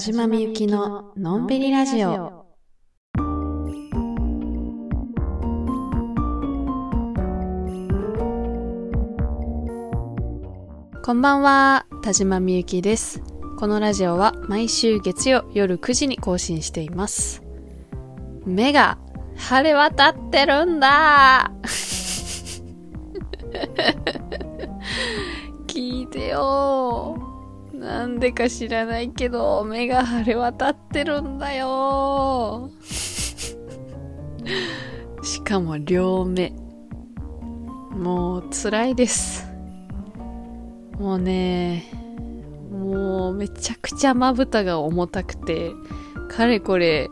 島みゆきののんびりラジオ。こんばんは、田島みゆきです。このラジオは毎週月曜夜9時に更新しています。目が晴れ渡ってるんだ 聞いてよなんでか知らないけど、目が腫れ渡ってるんだよ しかも両目。もう辛いです。もうね、もうめちゃくちゃまぶたが重たくて、かれこれ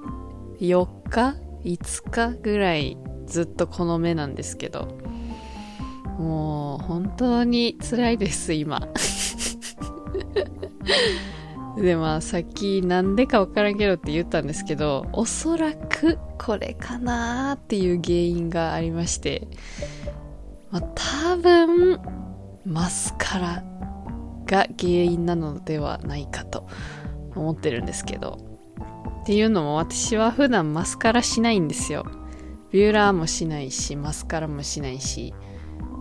4日 ?5 日ぐらいずっとこの目なんですけど、もう本当に辛いです、今。で、まあ、さっきなんでかわからんけどって言ったんですけど、おそらくこれかなーっていう原因がありまして、まあ、多分、マスカラが原因なのではないかと思ってるんですけど。っていうのも私は普段マスカラしないんですよ。ビューラーもしないし、マスカラもしないし、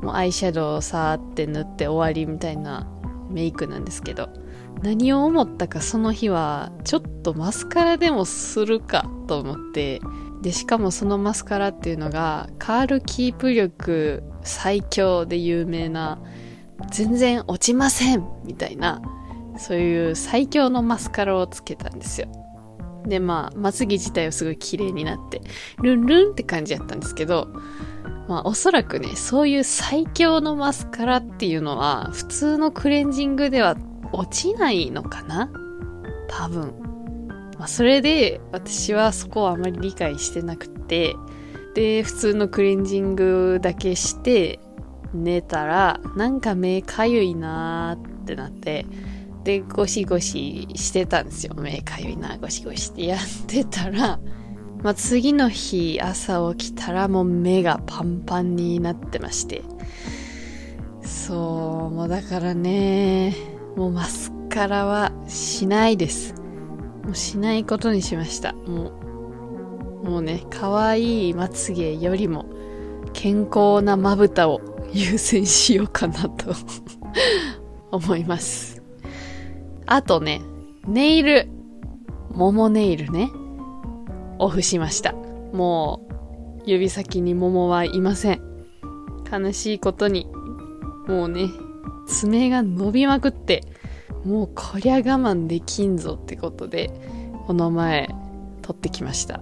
もうアイシャドウをさーって塗って終わりみたいなメイクなんですけど。何を思ったかその日はちょっとマスカラでもするかと思ってでしかもそのマスカラっていうのがカールキープ力最強で有名な全然落ちませんみたいなそういう最強のマスカラをつけたんですよ。でまあまつげ自体はすごい綺麗になってルンルンって感じやったんですけどまあおそらくねそういう最強のマスカラっていうのは普通のクレンジングでは落ちないのかな？多分。まあ、それで私はそこをあまり理解してなくて、で、普通のクレンジングだけして寝たら、なんか目かゆいなーってなって、で、ゴシゴシしてたんですよ。目かゆいな、ゴシゴシってやってたら、まあ、次の日朝起きたらもう目がパンパンになってまして。そう、もうだからね、もうマスカラはしないです。もうしないことにしました。もう、もうね、可愛いまつげよりも健康なまぶたを優先しようかなと 思います。あとね、ネイル、桃ネイルね、オフしました。もう、指先に桃はいません。悲しいことに、もうね、爪が伸びまくって、もうこりゃ我慢できんぞってことで、この前、撮ってきました。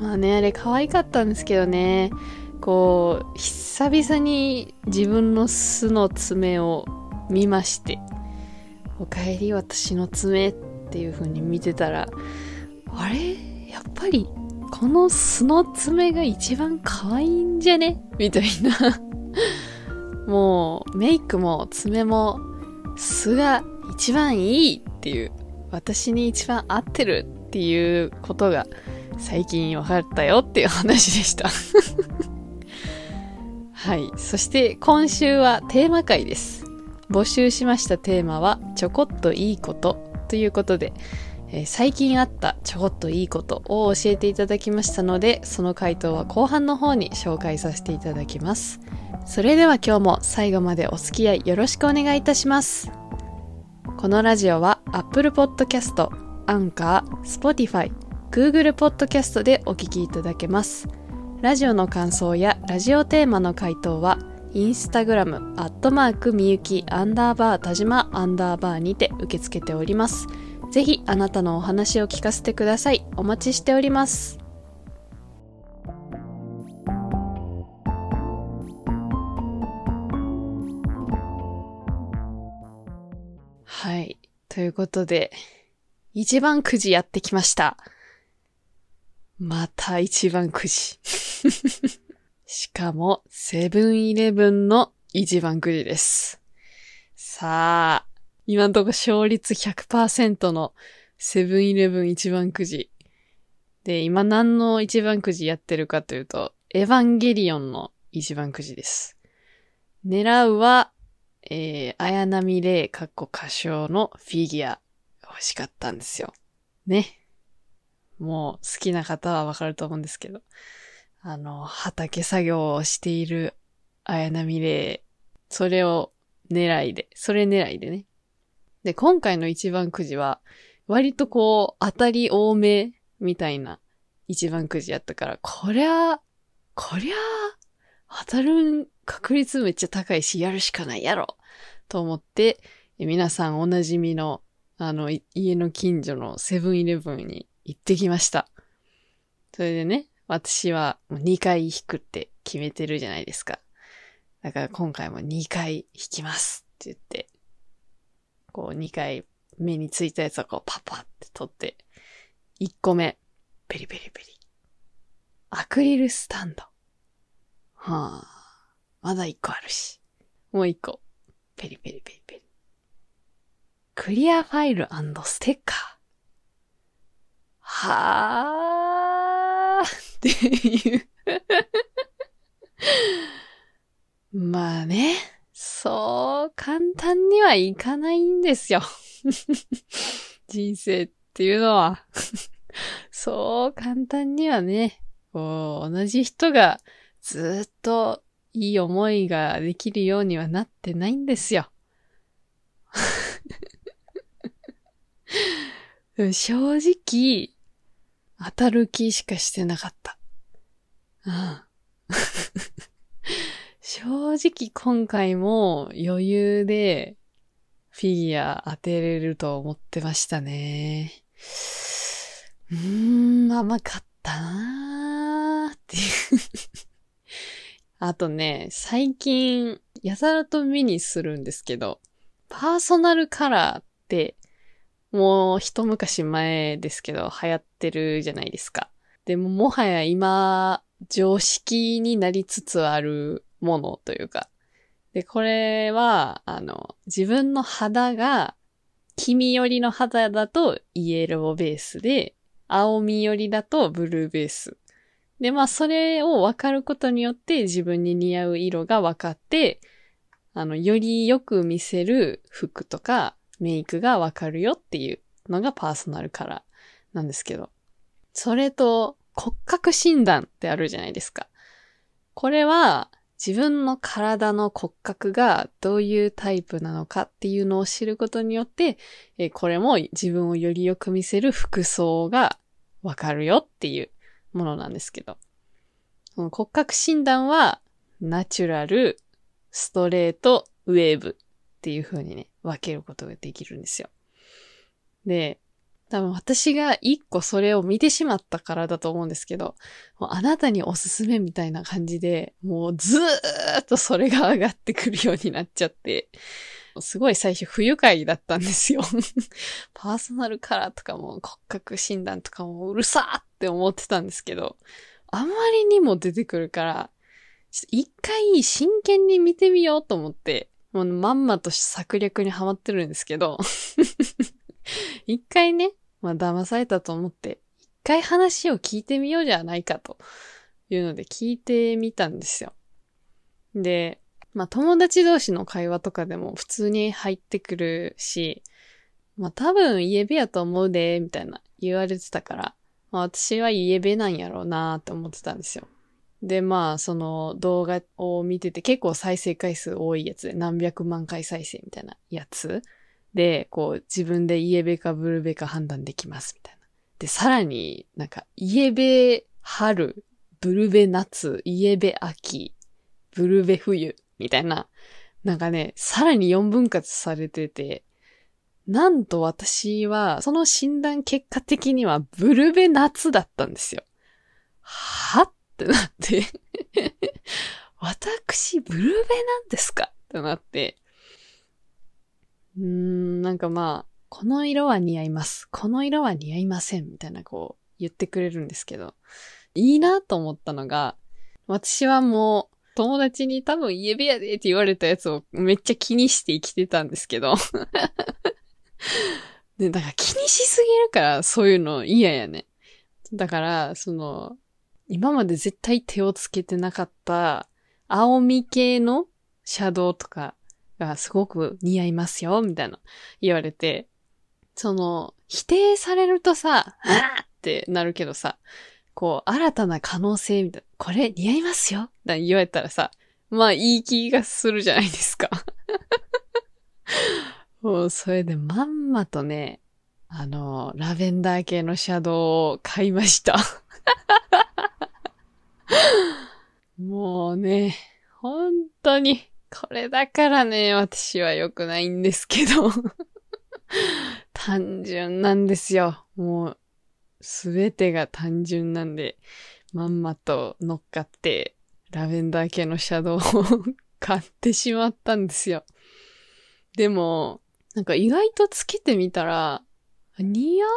まあね、あれ可愛かったんですけどね、こう、久々に自分の巣の爪を見まして、おかえり私の爪っていう風に見てたら、あれ？やっぱり、この巣の爪が一番可愛いんじゃね？みたいな。もう、メイクも爪も、素が一番いいっていう、私に一番合ってるっていうことが最近分かったよっていう話でした はい。そして今週はテーマ会です。募集しましたテーマは、ちょこっといいことということで、えー、最近あったちょこっといいことを教えていただきましたので、その回答は後半の方に紹介させていただきます。それでは今日も最後までお付き合いよろしくお願いいたします。このラジオは Apple Podcast、Anchor、Spotify、Google Podcast でお聞きいただけます。ラジオの感想やラジオテーマの回答は、インスタグラム、アットマークみゆき、アンダーバー、田島、アンダーバーにて受け付けております。ぜひ、あなたのお話を聞かせてください。お待ちしております。ということで、一番くじやってきました。また一番くじ。しかも、セブンイレブンの一番くじです。さあ、今んとこ勝率100%のセブンイレブン一番くじ。で、今何の一番くじやってるかというと、エヴァンゲリオンの一番くじです。狙うは、えー、綾波レイ、かっこ歌唱のフィギュア欲しかったんですよ。ね。もう好きな方はわかると思うんですけど、あの、畑作業をしている綾波レイ、それを狙いで、それ狙いでね。で、今回の一番くじは、割とこう、当たり多めみたいな一番くじやったから、こりゃ、こりゃ、当たる確率めっちゃ高いし、やるしかないやろと思って、皆さんおなじみの、あの、家の近所のセブンイレブンに行ってきました。それでね、私は2回引くって決めてるじゃないですか。だから今回も2回引きますって言って、こう2回目についたやつをこうパパって取って、1個目、ペリペリペリ。アクリルスタンド。はあ、まだ1個あるし。もう1個、ペリペリペリペリ。クリアファイルステッカー。はあっていうまあね、そう簡単にはいかないんですよ。人生っていうのはそう簡単にはね、こう、同じ人がずっといい思いができるようにはなってないんですよ。正直、当たる気しかしてなかった。うん。正直今回も余裕でフィギュア当てれると思ってましたね。うーん、甘かったなーっていうあとね、最近、やたらと目にするんですけど、パーソナルカラーって、もう一昔前ですけど、流行ってるじゃないですか。でももはや今、常識になりつつあるものというか。で、これは、あの、自分の肌が、黄身寄りの肌だとイエローベースで、青み寄りだとブルーベース。で、まあ、それを分かることによって自分に似合う色が分かって、あの、よりよく見せる服とかメイクが分かるよっていうのがパーソナルカラーなんですけど。それと骨格診断ってあるじゃないですか。これは自分の体の骨格がどういうタイプなのかっていうのを知ることによって、えこれも自分をよりよく見せる服装がわかるよっていうものなんですけど。骨格診断は、ナチュラル、ストレート、ウェーブっていう風にね、分けることができるんですよ。で、多分私が一個それを見てしまったからだと思うんですけど、あなたにおすすめみたいな感じで、もうずーっとそれが上がってくるようになっちゃって、すごい最初不愉快だったんですよ パーソナルカラーとかも骨格診断とかもうるさーって思ってたんですけど、あまりにも出てくるから、一回真剣に見てみようと思って、もうまんまと策略にはまってるんですけど 一回ね、まあ騙されたと思って、一回話を聞いてみようじゃないかというので聞いてみたんですよ。で、まあ友達同士の会話とかでも普通に入ってくるし、まあ多分家部やと思うで、みたいな言われてたから、まあ私は家部なんやろうなって思ってたんですよ。で、まあ、その動画を見てて結構再生回数多いやつで何百万回再生みたいなやつで、こう、自分でイエベかブルベか判断できますみたいな。で、さらになんか、イエベ春、ブルベ夏、イエベ秋、ブルベ冬みたいな、なんかね、さらに4分割されてて、なんと私は、その診断結果的にはブルベ夏だったんですよ。はってなって 私、ブルベなんですか？ってなって、うーん、なんかまあ、この色は似合います。この色は似合いません。みたいなこう言ってくれるんですけど、いいなと思ったのが、私はもう友達に多分家部屋でって言われたやつをめっちゃ気にして生きてたんですけど。で、だから気にしすぎるからそういうの嫌やね。だから、その、今まで絶対手をつけてなかった青み系のシャドウとかがすごく似合いますよ、みたいな言われて、その、否定されるとさ、あーってなるけどさ、こう、新たな可能性みたいな、これ似合いますよ？言われたらさ、まあいい気がするじゃないですか。もうそれでまんまとね、あの、ラベンダー系のシャドウを買いました。もうね、本当に、これだからね、私は良くないんですけど。単純なんですよ。もう、すべてが単純なんで、まんまと乗っかって、ラベンダー系のシャドウを 買ってしまったんですよ。でも、なんか意外とつけてみたら、似合う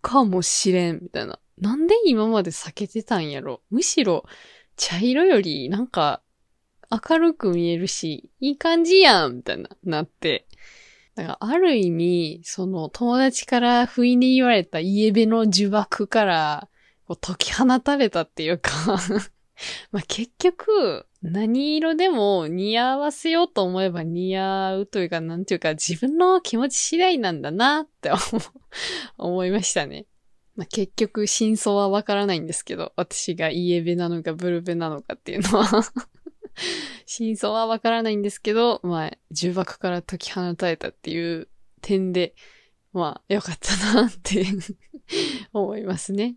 かもしれん、みたいな。なんで今まで避けてたんやろむしろ、茶色よりなんか明るく見えるし、いい感じやんみたいな、なって。だかある意味、その友達から不意に言われたイエベの呪縛からこう解き放たれたっていうか まあ結局、何色でも似合わせようと思えば似合うというか、なんていうか自分の気持ち次第なんだなって思 いましたね。まあ、結局真相はわからないんですけど、私がイエベなのかブルベなのかっていうのは真相はわからないんですけど、まあ、重箱から解き放たれたっていう点で、まあ、よかったなって思いますね。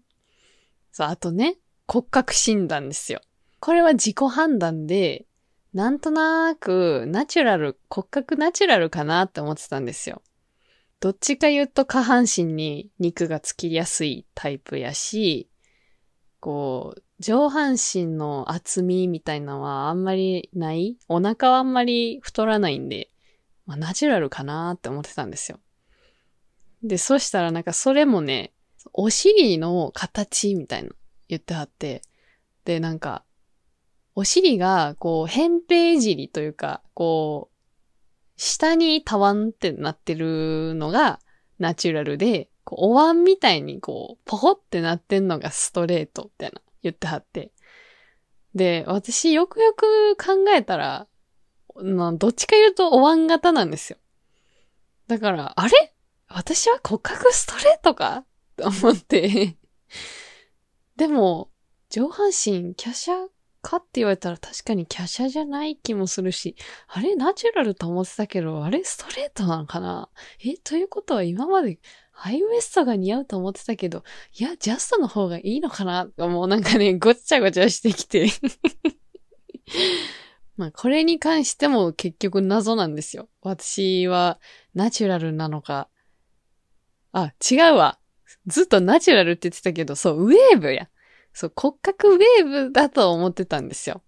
そう、あとね、骨格診断ですよ。これは自己判断で、なんとなく、ナチュラル、骨格ナチュラルかなって思ってたんですよ。どっちか言うと下半身に肉がつきやすいタイプやし、こう、上半身の厚みみたいなのはあんまりない？お腹はあんまり太らないんで、まあ、ナチュラルかなって思ってたんですよ。で、そしたらなんかそれもね、お尻の形みたいな言ってはって、で、なんか、お尻が、こう、扁平尻というか、こう、下にたわんってなってるのがナチュラルで、こうお椀みたいにこう、ポコってなってんのがストレートみたいな言ってはって。で、私よくよく考えたら、どっちか言うとお椀型なんですよ。だから、あれ？私は骨格ストレートか？と思って。でも、上半身、華奢かって言われたら確かに華奢じゃない気もするし、あれ？ナチュラルと思ってたけど、あれストレートなのかな？え、ということは今までハイウエストが似合うと思ってたけど、いや、ジャストの方がいいのかなもうなんかね、ごちゃごちゃしてきて まあ、これに関しても結局謎なんですよ。私はナチュラルなのか。あ、違うわ。ずっとナチュラルって言ってたけど、そう、ウェーブや。そう、骨格ウェーブだと思ってたんですよ。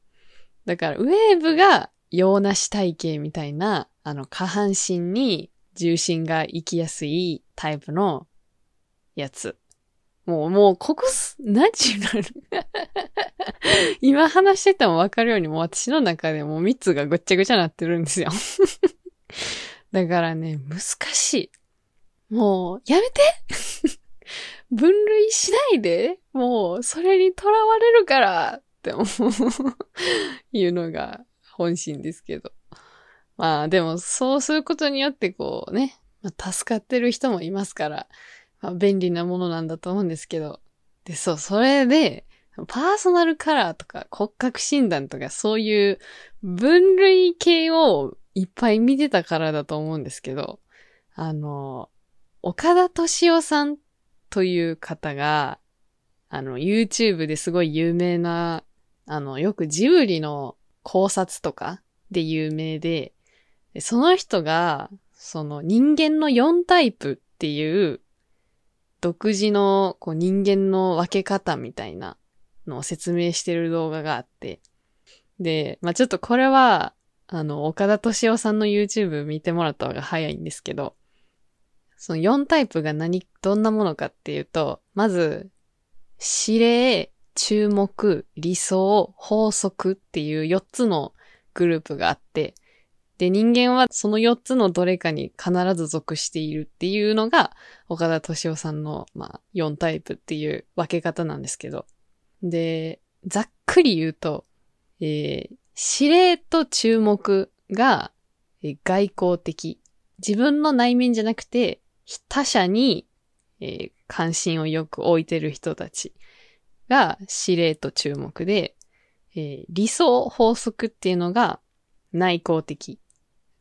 だから、ウェーブが洋梨体型みたいな、あの、下半身に重心が行きやすいタイプのやつ。もう、もう、ここす、ナチュラル今話しててもわかるように、もう私の中でもう3つがぐっちゃぐちゃなってるんですよ だからね、難しい。もう、やめて 分類しないでもう、それにとらわれるからって思う いうのが本心ですけど。まあでもそうすることによってこうね、まあ、助かってる人もいますから、まあ、便利なものなんだと思うんですけど。で、そう、それで、パーソナルカラーとか骨格診断とかそういう分類系をいっぱい見てたからだと思うんですけど、あの、岡田敏夫さんという方が、あの、YouTube ですごい有名な、あの、よくジブリの考察とかで有名で、その人が、その人間の4タイプっていう独自のこう人間の分け方みたいなのを説明してる動画があって、で、まあ、ちょっとこれは、あの、岡田敏夫さんの YouTube 見てもらった方が早いんですけど、その4タイプが何、どんなものかっていうと、まず、指令、注目、理想、法則っていう4つのグループがあって、で、人間はその4つのどれかに必ず属しているっていうのが、岡田敏夫さんの、まあ、4タイプっていう分け方なんですけど。で、ざっくり言うと、えー、指令と注目が、えー、外交的。自分の内面じゃなくて、他者にえー関心をよく置いてる人たちが指令と注目で、えー理想法則っていうのが内向的。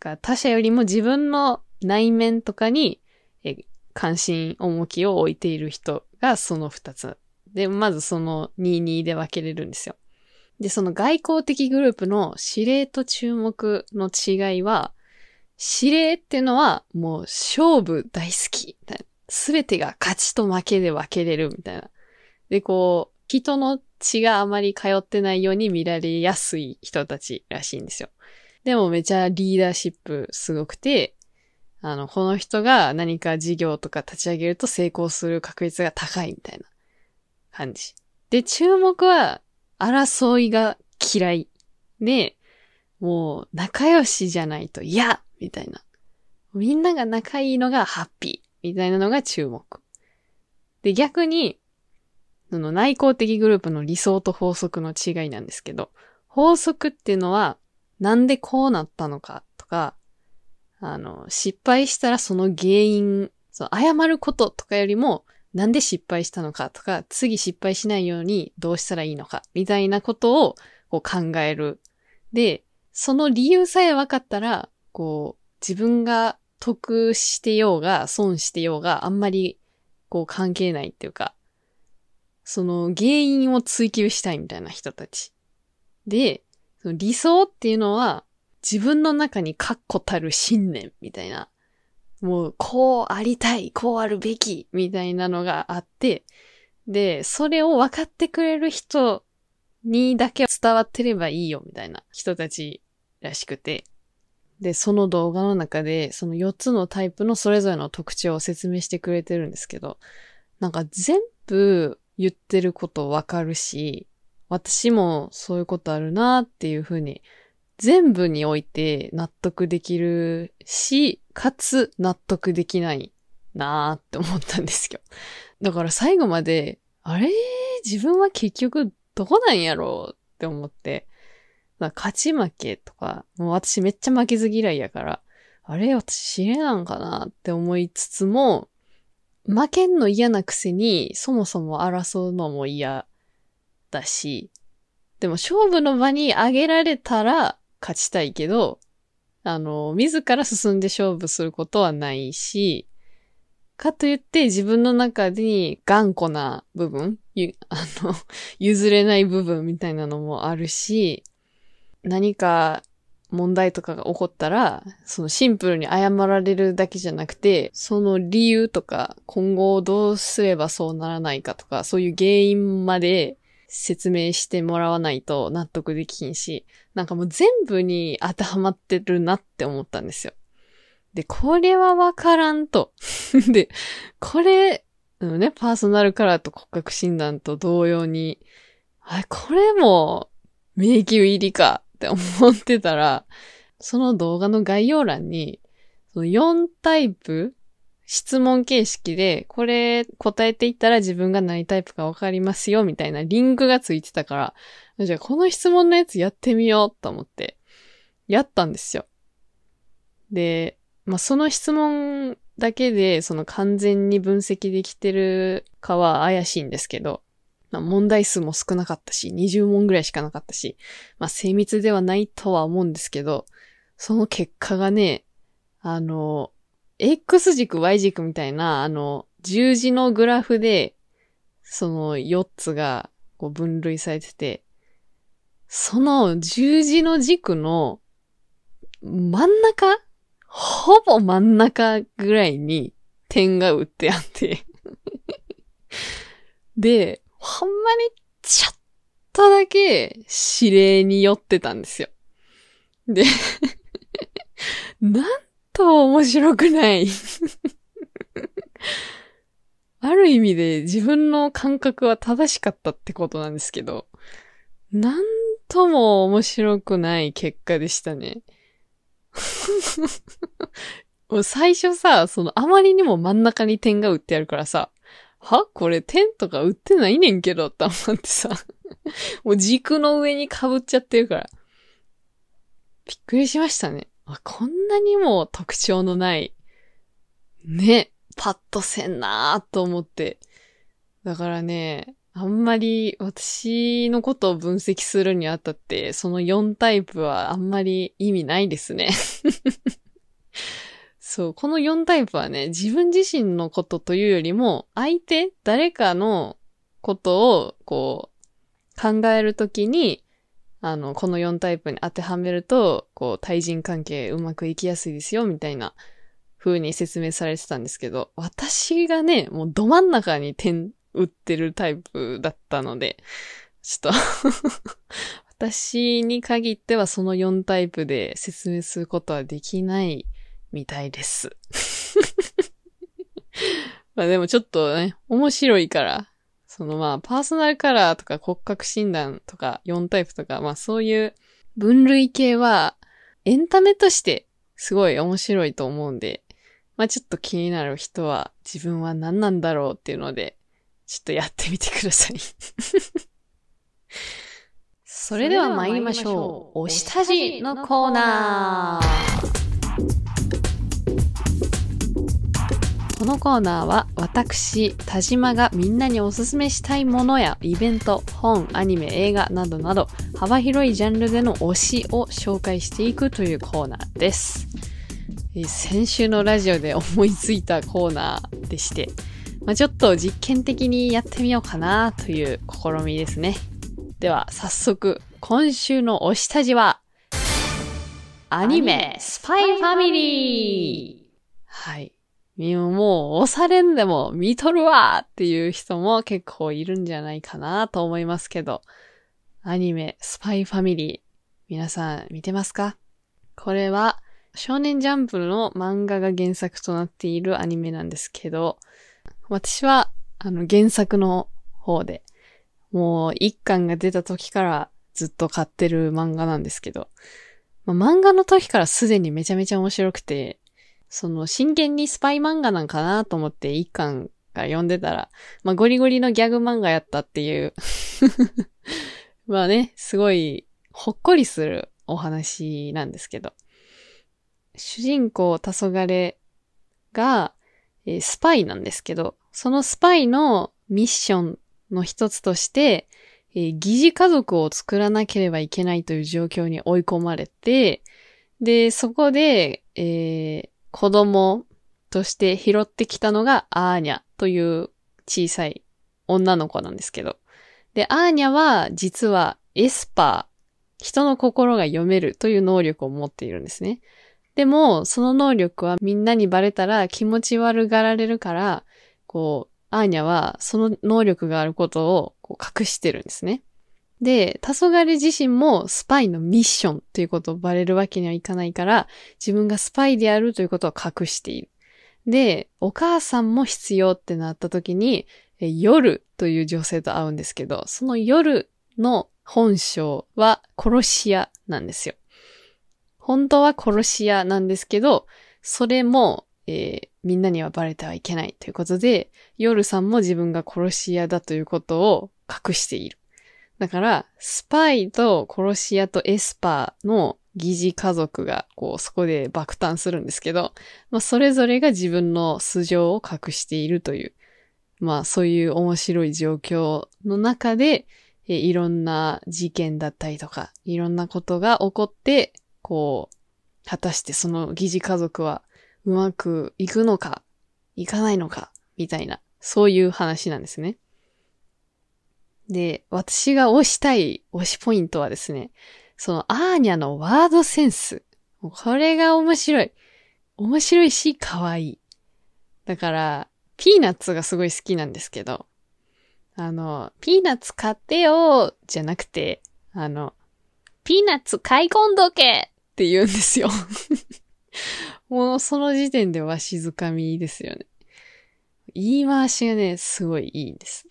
が他者よりも自分の内面とかに、関心、重きを置いている人がその二つ。で、まずその22で分けれるんですよ。で、その外交的グループの指令と注目の違いは、指令っていうのはもう勝負大好き。すべてが勝ちと負けで分けれるみたいな。で、こう、人の血があまり通ってないように見られやすい人たちらしいんですよ。でもめちゃリーダーシップすごくて、あの、この人が何か事業とか立ち上げると成功する確率が高いみたいな感じ。で、注目は争いが嫌い。で、もう仲良しじゃないと嫌みたいな。みんなが仲いいのがハッピーみたいなのが注目。で、逆に、その内向的グループの理想と法則の違いなんですけど、法則っていうのは、なんでこうなったのかとか、あの、失敗したらその原因、その謝ることとかよりも、なんで失敗したのかとか、次失敗しないようにどうしたらいいのか、みたいなことをこう考える。で、その理由さえ分かったら、こう、自分が得してようが、損してようが、あんまり、こう関係ないっていうか、その原因を追求したいみたいな人たち。で、その理想っていうのは、自分の中に確固たる信念みたいな、もう、こうありたい、こうあるべき、みたいなのがあって、で、それを分かってくれる人にだけ伝わってればいいよ、みたいな人たちらしくて。で、その動画の中で、その4つのタイプのそれぞれの特徴を説明してくれてるんですけど、なんか全部言ってることわかるし、私もそういうことあるなっていうふうに、全部において納得できるし、かつ納得できないなーって思ったんですよ。だから最後まで、あれ？自分は結局どこなんやろうって思って、勝ち負けとか、もう私めっちゃ負けず嫌いやから、あれ私知れなんかなって思いつつも、負けんの嫌なくせに、そもそも争うのも嫌だし、でも勝負の場に上げられたら勝ちたいけど、あの、自ら進んで勝負することはないし、かといって自分の中に頑固な部分、ゆ あの、譲れない部分みたいなのもあるし、何か問題とかが起こったら、そのシンプルに謝られるだけじゃなくて、その理由とか、今後どうすればそうならないかとか、そういう原因まで説明してもらわないと納得できひんし、なんかもう全部に当てはまってるなって思ったんですよ。で、これはわからんと。で、これ、のね、パーソナルカラーと骨格診断と同様に、あれ、これも迷宮入りかって思ってたら、その動画の概要欄に、その4タイプ質問形式で、これ答えていったら自分が何タイプかわかりますよ、みたいなリンクがついてたから、じゃあこの質問のやつやってみようと思って、やったんですよ。で、まあ、その質問だけで、その完全に分析できてるかは怪しいんですけど、まあ、問題数も少なかったし、20問ぐらいしかなかったし、まあ、精密ではないとは思うんですけど、その結果がね、あの、X 軸、Y 軸みたいな、あの、十字のグラフで、その4つがこう分類されてて、その十字の軸の真ん中？ほぼ真ん中ぐらいに点が打ってあって。で、ほんまにちょっとだけ指令に寄ってたんですよ。で、な んと面白くない。ある意味で自分の感覚は正しかったってことなんですけど、なんとも面白くない結果でしたね。もう最初さ、そのあまりにも真ん中に点が打ってあるからさ、は？これ点とか打ってないねんけどって思ってさ、もう軸の上に被っちゃってるから。びっくりしましたね。あこんなにも特徴のない、ね、パッとせんなーと思って。だからね、あんまり私のことを分析するにあたって、その4タイプはあんまり意味ないですね。そう、この4タイプはね、自分自身のことというよりも、相手、誰かのことを、こう、考えるときに、あの、この4タイプに当てはめると、こう、対人関係うまくいきやすいですよ、みたいな風に説明されてたんですけど、私がね、もうど真ん中に点打ってるタイプだったので、ちょっと 私に限ってはその4タイプで説明することはできないみたいです。まあでもちょっとね、面白いから、そのまあパーソナルカラーとか骨格診断とか4タイプとか、まあそういう分類系はエンタメとしてすごい面白いと思うんで、まあちょっと気になる人は自分は何なんだろうっていうので、ちょっとやってみてください それでは参りましょう。お下地のコーナー。このコーナーは私、田島がみんなにおすすめしたいものやイベント、本、アニメ、映画などなど幅広いジャンルでの推しを紹介していくというコーナーです。先週のラジオで思いついたコーナーでして、まあ、ちょっと実験的にやってみようかなという試みですね。では、早速、今週の推しタジは、アニメ、スパイファミリー。もう押されんでも見とるわっていう人も結構いるんじゃないかなと思いますけど、アニメ、スパイファミリー、皆さん見てますか？これは、少年ジャンプの漫画が原作となっているアニメなんですけど、私は、あの、原作の方で、もう一巻が出た時からずっと買ってる漫画なんですけど、まあ、漫画の時からすでにめちゃめちゃ面白くて、その真剣にスパイ漫画なんかなと思って一巻が読んでたら、まあゴリゴリのギャグ漫画やったっていう まあね、すごいほっこりするお話なんですけど。主人公黄昏が、えー、スパイなんですけど、そのスパイのミッションの一つとして、えー、疑似家族を作らなければいけないという状況に追い込まれて、で、そこで、えー、子供として拾ってきたのがアーニャという小さい女の子なんですけど。で、アーニャは実はエスパー、人の心が読めるという能力を持っているんですね。でも、その能力はみんなにバレたら気持ち悪がられるから、こう、アーニャはその能力があることをこう隠してるんですね。で、黄昏自身もスパイのミッションということをバレるわけにはいかないから、自分がスパイであるということを隠している。で、お母さんも必要ってなった時に、夜という女性と会うんですけど、その夜の本性は殺し屋なんですよ。本当は殺し屋なんですけど、それも、えー、みんなにはバレてはいけないということで、夜さんも自分が殺し屋だということを隠している。だから、スパイと殺し屋とエスパーの疑似家族が、こう、そこで爆誕するんですけど、まあ、それぞれが自分の素性を隠しているという、まあ、そういう面白い状況の中で、えいろんな事件だったりとか、いろんなことが起こって、こう、果たしてその疑似家族はうまくいくのか、いかないのか、みたいな、そういう話なんですね。で、私が推したい推しポイントはですね、そのアーニャのワードセンス。これが面白い。面白いし、可愛い。だから、ピーナッツがすごい好きなんですけど、あの、ピーナッツ買ってよじゃなくて、あの、ピーナッツ買い込んどけって言うんですよ もうその時点でわしづかみですよね。言い回しがね、すごいいいんです。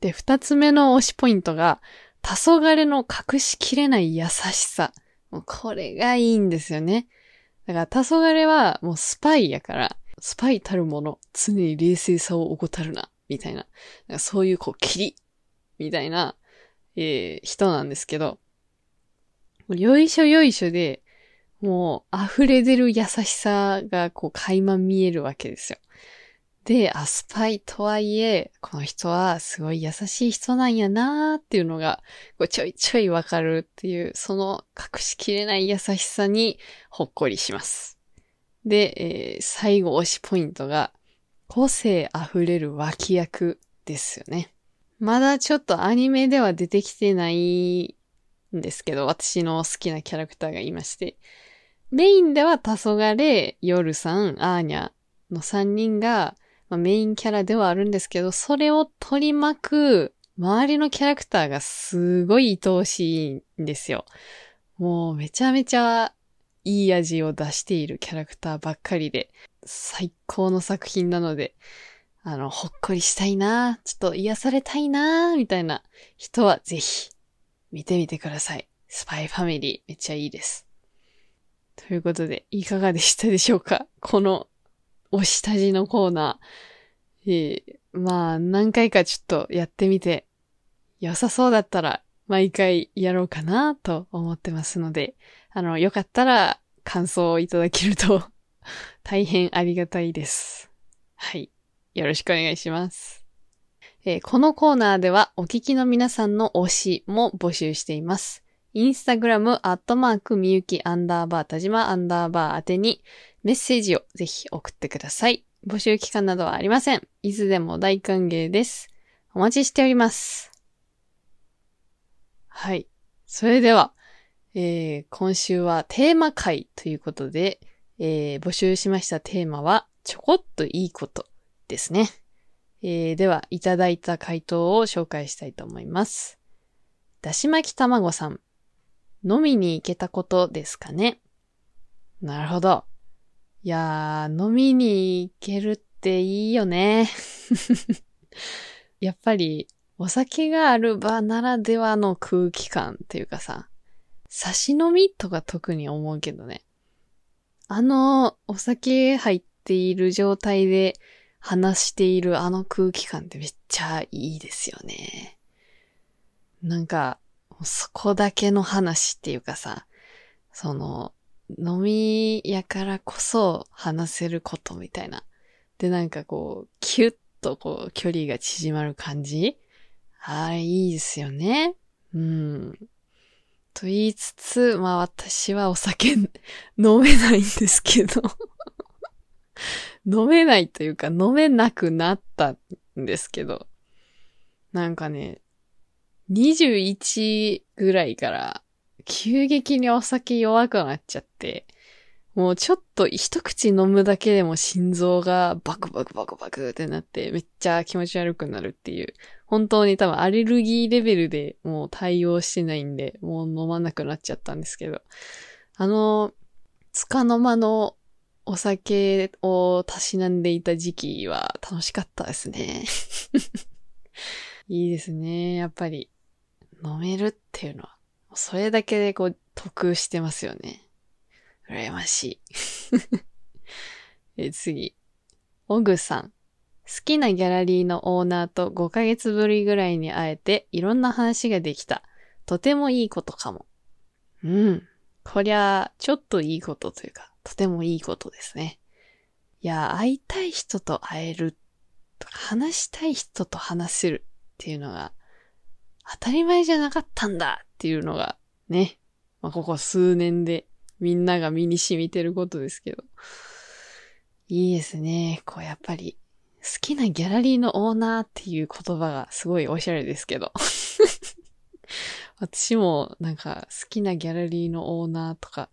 で、二つ目の推しポイントが、黄昏の隠しきれない優しさ。もうこれがいいんですよね。だから黄昏はもうスパイやから、スパイたるもの、常に冷静さを怠るな、みたいな。そういうこう、キリみたいな、えー、人なんですけど、よいしょよいしょで、もう溢れ出る優しさがこう垣間見えるわけですよ。で、あ、スパイとはいえ、この人はすごい優しい人なんやなーっていうのが、こうちょいちょいわかるっていう、その隠しきれない優しさにほっこりします。で、えー、最後推しポイントが、個性溢れる脇役ですよね。まだちょっとアニメでは出てきてないんですけど、私の好きなキャラクターがいまして、メインでは黄昏、夜さん、アーニャの3人が、まあ、メインキャラではあるんですけど、それを取り巻く周りのキャラクターがすごい愛おしいんですよ。もうめちゃめちゃいい味を出しているキャラクターばっかりで、最高の作品なので、あの、ほっこりしたいなちょっと癒されたいなみたいな人はぜひ見てみてください。スパイファミリーめっちゃいいです。ということで、いかがでしたでしょうか？この押し下地のコーナー。えー、まあ、何回かちょっとやってみて、良さそうだったら、毎回やろうかなと思ってますので、あの、よかったら感想をいただけると 大変ありがたいです。はい。よろしくお願いします。えー、このコーナーではお聞きの皆さんの推しも募集しています。インスタグラム、アットマーク、みゆき、アンダーバー、田島、アンダーバー宛てに、メッセージをぜひ送ってください。募集期間などはありません。いつでも大歓迎です。お待ちしております。はい。それでは、えー、今週はテーマ会ということで、えー、募集しましたテーマは、ちょこっといいことですね。えー、では、いただいた回答を紹介したいと思います。だし巻き卵さん。飲みに行けたことですかね？なるほど。いやー、飲みに行けるっていいよね。やっぱり、お酒がある場ならではの空気感っていうかさ、差し飲みとか特に思うけどね。あの、お酒入っている状態で話しているあの空気感ってめっちゃいいですよね。なんか、そこだけの話っていうかさ、その、飲みやからこそ話せることみたいな。で、なんかこう、キュッとこう、距離が縮まる感じあれ、いいですよね。うん。と言いつつ、まあ私はお酒 飲めないんですけど 飲めないというか飲めなくなったんですけど。なんかね、21ぐらいから急激にお酒弱くなっちゃって、もうちょっと一口飲むだけでも心臓がバクバクバクバクってなってめっちゃ気持ち悪くなるっていう。本当に多分アレルギーレベルでもう対応してないんで、もう飲まなくなっちゃったんですけど。あの、つかの間のお酒をたしなんでいた時期は楽しかったですね。いいですね。やっぱり飲めるっていうのは、それだけでこう得してますよね。羨ましい。え次。オグさん。好きなギャラリーのオーナーと5ヶ月ぶりぐらいに会えていろんな話ができた。とてもいいことかも。うん。こりゃ、ちょっといいことというか、とてもいいことですね。いや、会いたい人と会えるとか、話したい人と話せるっていうのが、当たり前じゃなかったんだっていうのが、ね。まあ、ここ数年でみんなが身に染みてることですけど。いいですね。こうやっぱり、好きなギャラリーのオーナーっていう言葉がすごいおしゃれですけど。私もなんか好きなギャラリーのオーナーとか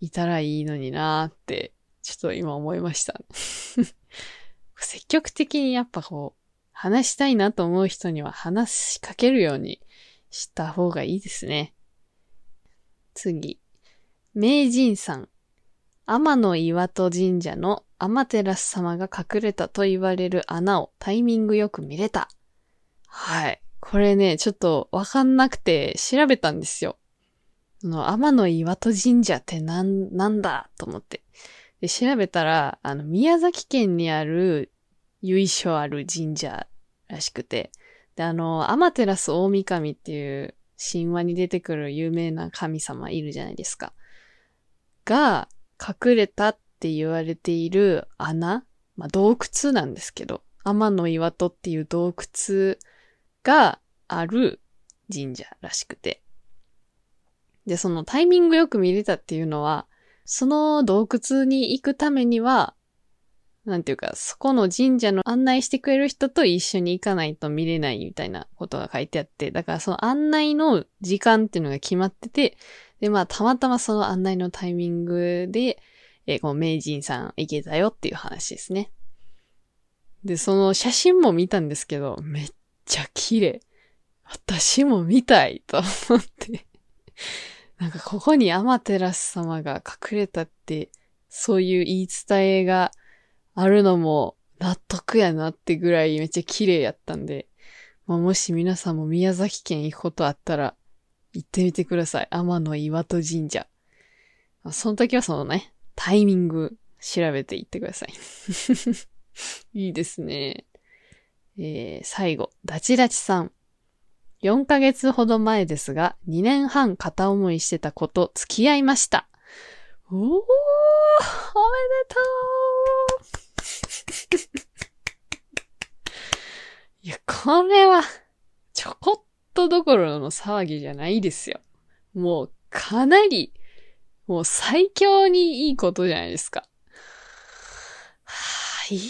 いたらいいのになーってちょっと今思いました。積極的にやっぱこう話したいなと思う人には話しかけるようにした方がいいですね。次。名人さん。天の岩戸神社の天照様が隠れたと言われる穴をタイミングよく見れた。はい。これね、ちょっとわかんなくて調べたんですよ。その天の岩戸神社ってなん、なんだと思って。で、調べたら、あの、宮崎県にある由緒ある神社らしくて。で、あの、アマテラス大神っていう神話に出てくる有名な神様いるじゃないですか。が隠れたって言われている穴、まあ、洞窟なんですけど、天の岩戸っていう洞窟がある神社らしくて。で、そのタイミングよく見れたっていうのは、その洞窟に行くためには、なんていうか、そこの神社の案内してくれる人と一緒に行かないと見れないみたいなことが書いてあって、だからその案内の時間っていうのが決まってて、で、まあ、たまたまその案内のタイミングで、えー、この名人さん行けたよっていう話ですね。で、その写真も見たんですけど、めっちゃ綺麗。私も見たいと思ってなんかここにアマテラス様が隠れたって、そういう言い伝えがあるのも納得やなってぐらいめっちゃ綺麗やったんで、まあ、もし皆さんも宮崎県行くことあったら、行ってみてください。天の岩戸神社。その時はそのね、タイミング調べて行ってください。いいですね。えー、最後、ダチダチさん。4ヶ月ほど前ですが、2年半片思いしてた子と付き合いました。おー、おめでとういや、これは、ちょこっとどころの騒ぎじゃないですよ。もう、かなり、もう最強にいいことじゃないですか。はあ、いい。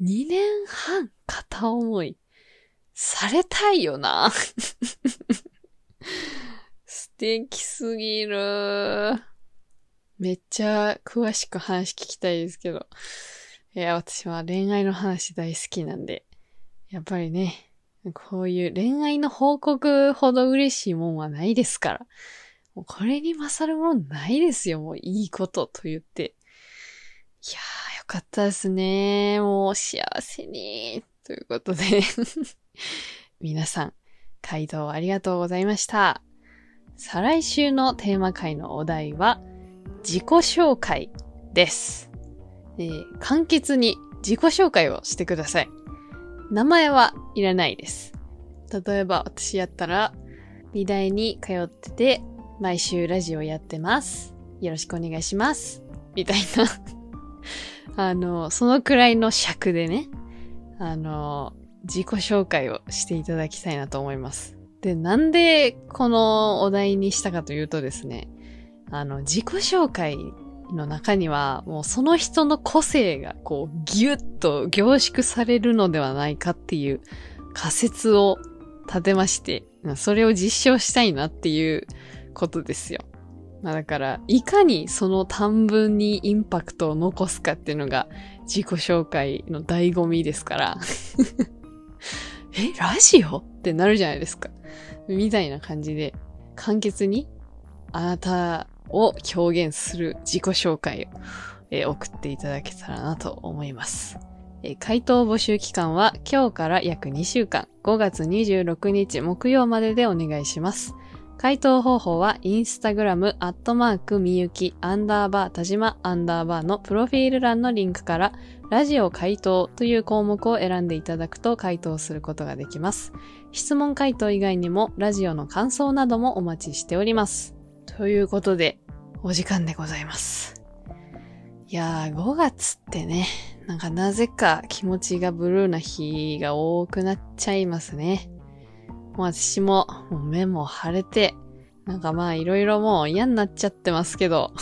2年半片思い。されたいよな。素敵すぎる。めっちゃ詳しく話聞きたいですけど。いや、私は恋愛の話大好きなんで。やっぱりね、こういう恋愛の報告ほど嬉しいもんはないですから。もうこれに勝るもんないですよ。もういいことと言って。いやー、よかったですね。もう幸せに。ということで 皆さん、回答ありがとうございました。再来週のテーマ回のお題は、自己紹介です。えー、簡潔に自己紹介をしてください。名前はいらないです。例えば私やったら、美大に通ってて、毎週ラジオやってます。よろしくお願いします。みたいな あの、そのくらいの尺でね、あの、自己紹介をしていただきたいなと思います。で、なんでこのお題にしたかというとですね、あの、自己紹介の中には、もうその人の個性がこうギュッと凝縮されるのではないかっていう仮説を立てまして、それを実証したいなっていうことですよ。まあだから、いかにその短文にインパクトを残すかっていうのが自己紹介の醍醐味ですから え、ラジオってなるじゃないですか。みたいな感じで、簡潔にあなたを表現する自己紹介を、えー、送っていただけたらなと思います。えー、回答募集期間は今日から約2週間、5月26日木曜まででお願いします。回答方法は、インスタグラム、アットマーク、みゆき、アンダーバー、田島、アンダーバーのプロフィール欄のリンクから、ラジオ回答という項目を選んでいただくと回答することができます。質問回答以外にも、ラジオの感想などもお待ちしております。ということで、お時間でございます。いやー、5月ってね、なんかなぜか気持ちがブルーな日が多くなっちゃいますね。もう私も、もう目も腫れて、なんかまあいろいろもう嫌になっちゃってますけど、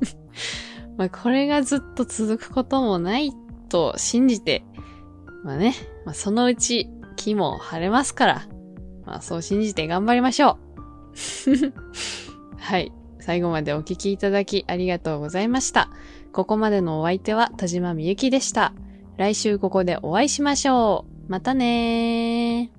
まあこれがずっと続くこともないと信じて、まあね、まあそのうち気も晴れますから、まあそう信じて頑張りましょう。はい。最後までお聞きいただきありがとうございました。ここまでのお相手は田島みゆきでした。来週ここでお会いしましょう。またねー。